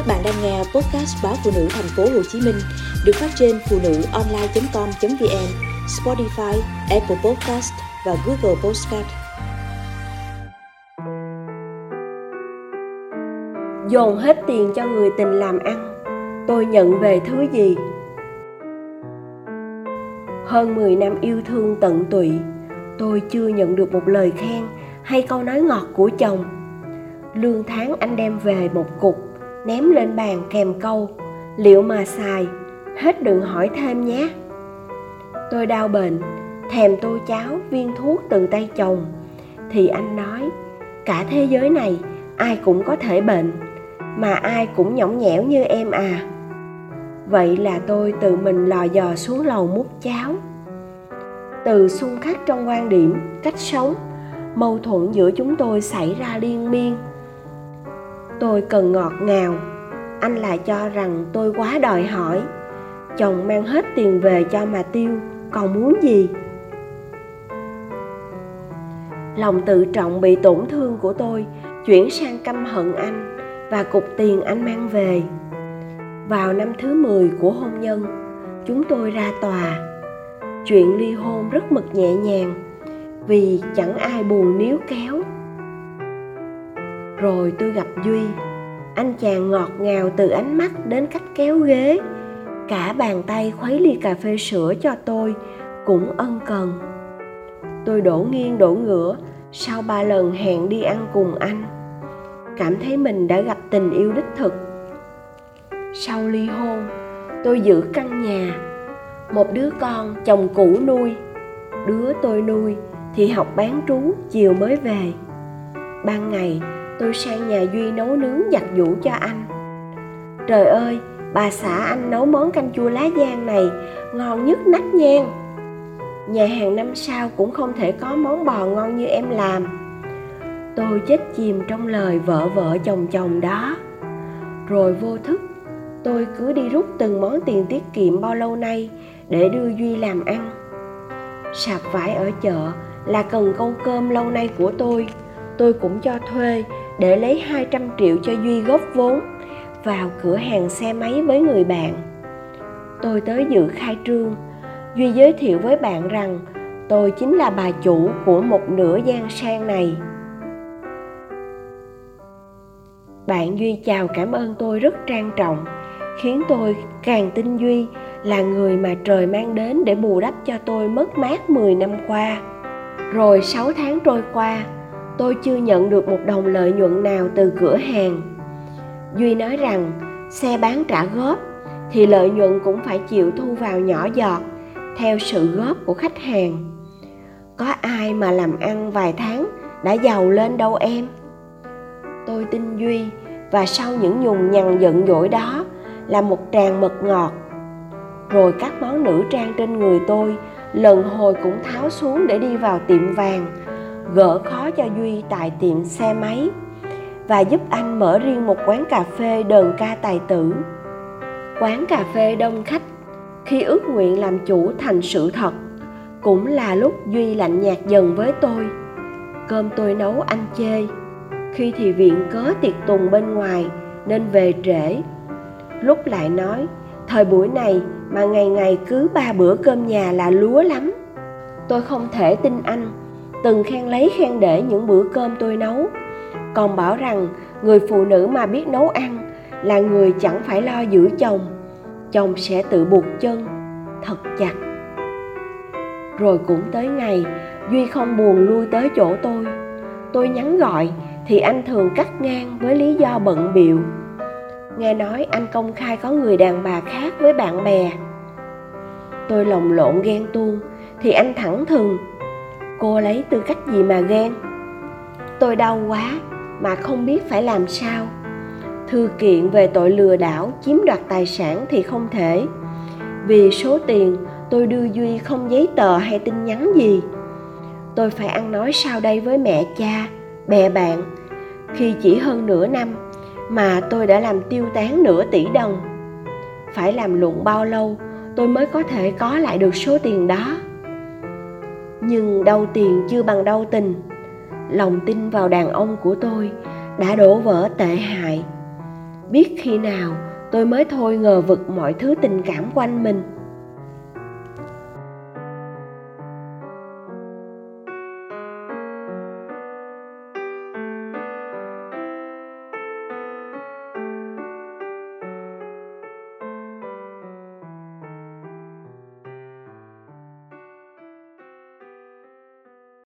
Các bạn đang nghe podcast báo phụ nữ thành phố Hồ Chí Minh được phát trên phụ nữ online.com.vn, Spotify, Apple Podcast và Google Podcast. Dồn hết tiền cho người tình làm ăn, tôi nhận về thứ gì? Hơn 10 năm yêu thương tận tụy, tôi chưa nhận được một lời khen hay câu nói ngọt của chồng. Lương tháng anh đem về một cục, ném lên bàn kèm câu, liệu mà xài, hết đừng hỏi thêm nhé. Tôi đau bệnh, thèm tô cháo, viên thuốc từ tay chồng, thì anh nói, cả thế giới này ai cũng có thể bệnh, mà ai cũng nhõng nhẽo như em à. Vậy là tôi tự mình lò dò xuống lầu múc cháo từ xung khắc trong quan điểm cách sống mâu thuẫn giữa chúng tôi xảy ra liên miên tôi cần ngọt ngào. Anh lại cho rằng tôi quá đòi hỏi. Chồng mang hết tiền về cho mà tiêu, còn muốn gì? Lòng tự trọng bị tổn thương của tôi chuyển sang căm hận anh và cục tiền anh mang về. Vào năm thứ 10 của hôn nhân, chúng tôi ra tòa. Chuyện ly hôn rất mực nhẹ nhàng, vì chẳng ai buồn níu kéo rồi tôi gặp duy. Anh chàng ngọt ngào từ ánh mắt đến cách kéo ghế. Cả bàn tay khuấy ly cà phê sữa cho tôi, cũng ân cần. Tôi đổ nghiêng đổ ngửa, sau ba lần hẹn đi ăn cùng anh. Cảm thấy mình đã gặp tình yêu đích thực. Sau ly hôn, tôi giữ căn nhà. Một đứa con chồng cũ nuôi. Đứa tôi nuôi thì học bán trú, chiều mới về. Ban ngày tôi sang nhà duy nấu nướng giặt vũ cho anh. Trời ơi, bà xã anh nấu món canh chua lá giang này ngon nhất nách nhang. Nhà hàng năm sau cũng không thể có món bò ngon như em làm. Tôi chết chìm trong lời vợ vợ chồng chồng đó. Rồi vô thức, tôi cứ đi rút từng món tiền tiết kiệm bao lâu nay để đưa duy làm ăn. Sạp vải ở chợ là cần câu cơm lâu nay của tôi. Tôi cũng cho thuê để lấy 200 triệu cho Duy góp vốn vào cửa hàng xe máy với người bạn. Tôi tới dự khai trương, Duy giới thiệu với bạn rằng tôi chính là bà chủ của một nửa gian sang này. Bạn Duy chào cảm ơn tôi rất trang trọng, khiến tôi càng tin Duy là người mà trời mang đến để bù đắp cho tôi mất mát 10 năm qua. Rồi 6 tháng trôi qua, tôi chưa nhận được một đồng lợi nhuận nào từ cửa hàng. Duy nói rằng, xe bán trả góp, thì lợi nhuận cũng phải chịu thu vào nhỏ giọt, theo sự góp của khách hàng. Có ai mà làm ăn vài tháng đã giàu lên đâu em. Tôi tin Duy và sau những nhùng nhằn giận dỗi đó là một tràng mật ngọt rồi các món nữ trang trên người tôi lần hồi cũng tháo xuống để đi vào tiệm vàng gỡ khó cho duy tại tiệm xe máy và giúp anh mở riêng một quán cà phê đờn ca tài tử. Quán cà phê đông khách khi ước nguyện làm chủ thành sự thật cũng là lúc duy lạnh nhạt dần với tôi. Cơm tôi nấu anh chê. Khi thì viện cớ tiệc tùng bên ngoài nên về trễ. Lúc lại nói, thời buổi này mà ngày ngày cứ ba bữa cơm nhà là lúa lắm. Tôi không thể tin anh từng khen lấy khen để những bữa cơm tôi nấu. Còn bảo rằng, người phụ nữ mà biết nấu ăn là người chẳng phải lo giữ chồng chồng sẽ tự buộc chân. Thật chặt. Rồi cũng tới ngày, duy không buồn lui tới chỗ tôi. Tôi nhắn gọi thì anh thường cắt ngang với lý do bận biệu nghe nói anh công khai có người đàn bà khác với bạn bè. Tôi lồng lộn ghen tuông thì anh thẳng thừng cô lấy tư cách gì mà ghen? Tôi đau quá mà không biết phải làm sao. Thư kiện về tội lừa đảo chiếm đoạt tài sản thì không thể. Vì số tiền tôi đưa duy không giấy tờ hay tin nhắn gì. Tôi phải ăn nói sao đây với mẹ, cha, bè bạn. Khi chỉ hơn nửa năm mà tôi đã làm tiêu tán nửa tỷ đồng. Phải làm lụng bao lâu tôi mới có thể có lại được số tiền đó? Nhưng đau tiền chưa bằng đau tình. Lòng tin vào đàn ông của tôi đã đổ vỡ tệ hại. Biết khi nào tôi mới thôi ngờ vực mọi thứ tình cảm quanh mình.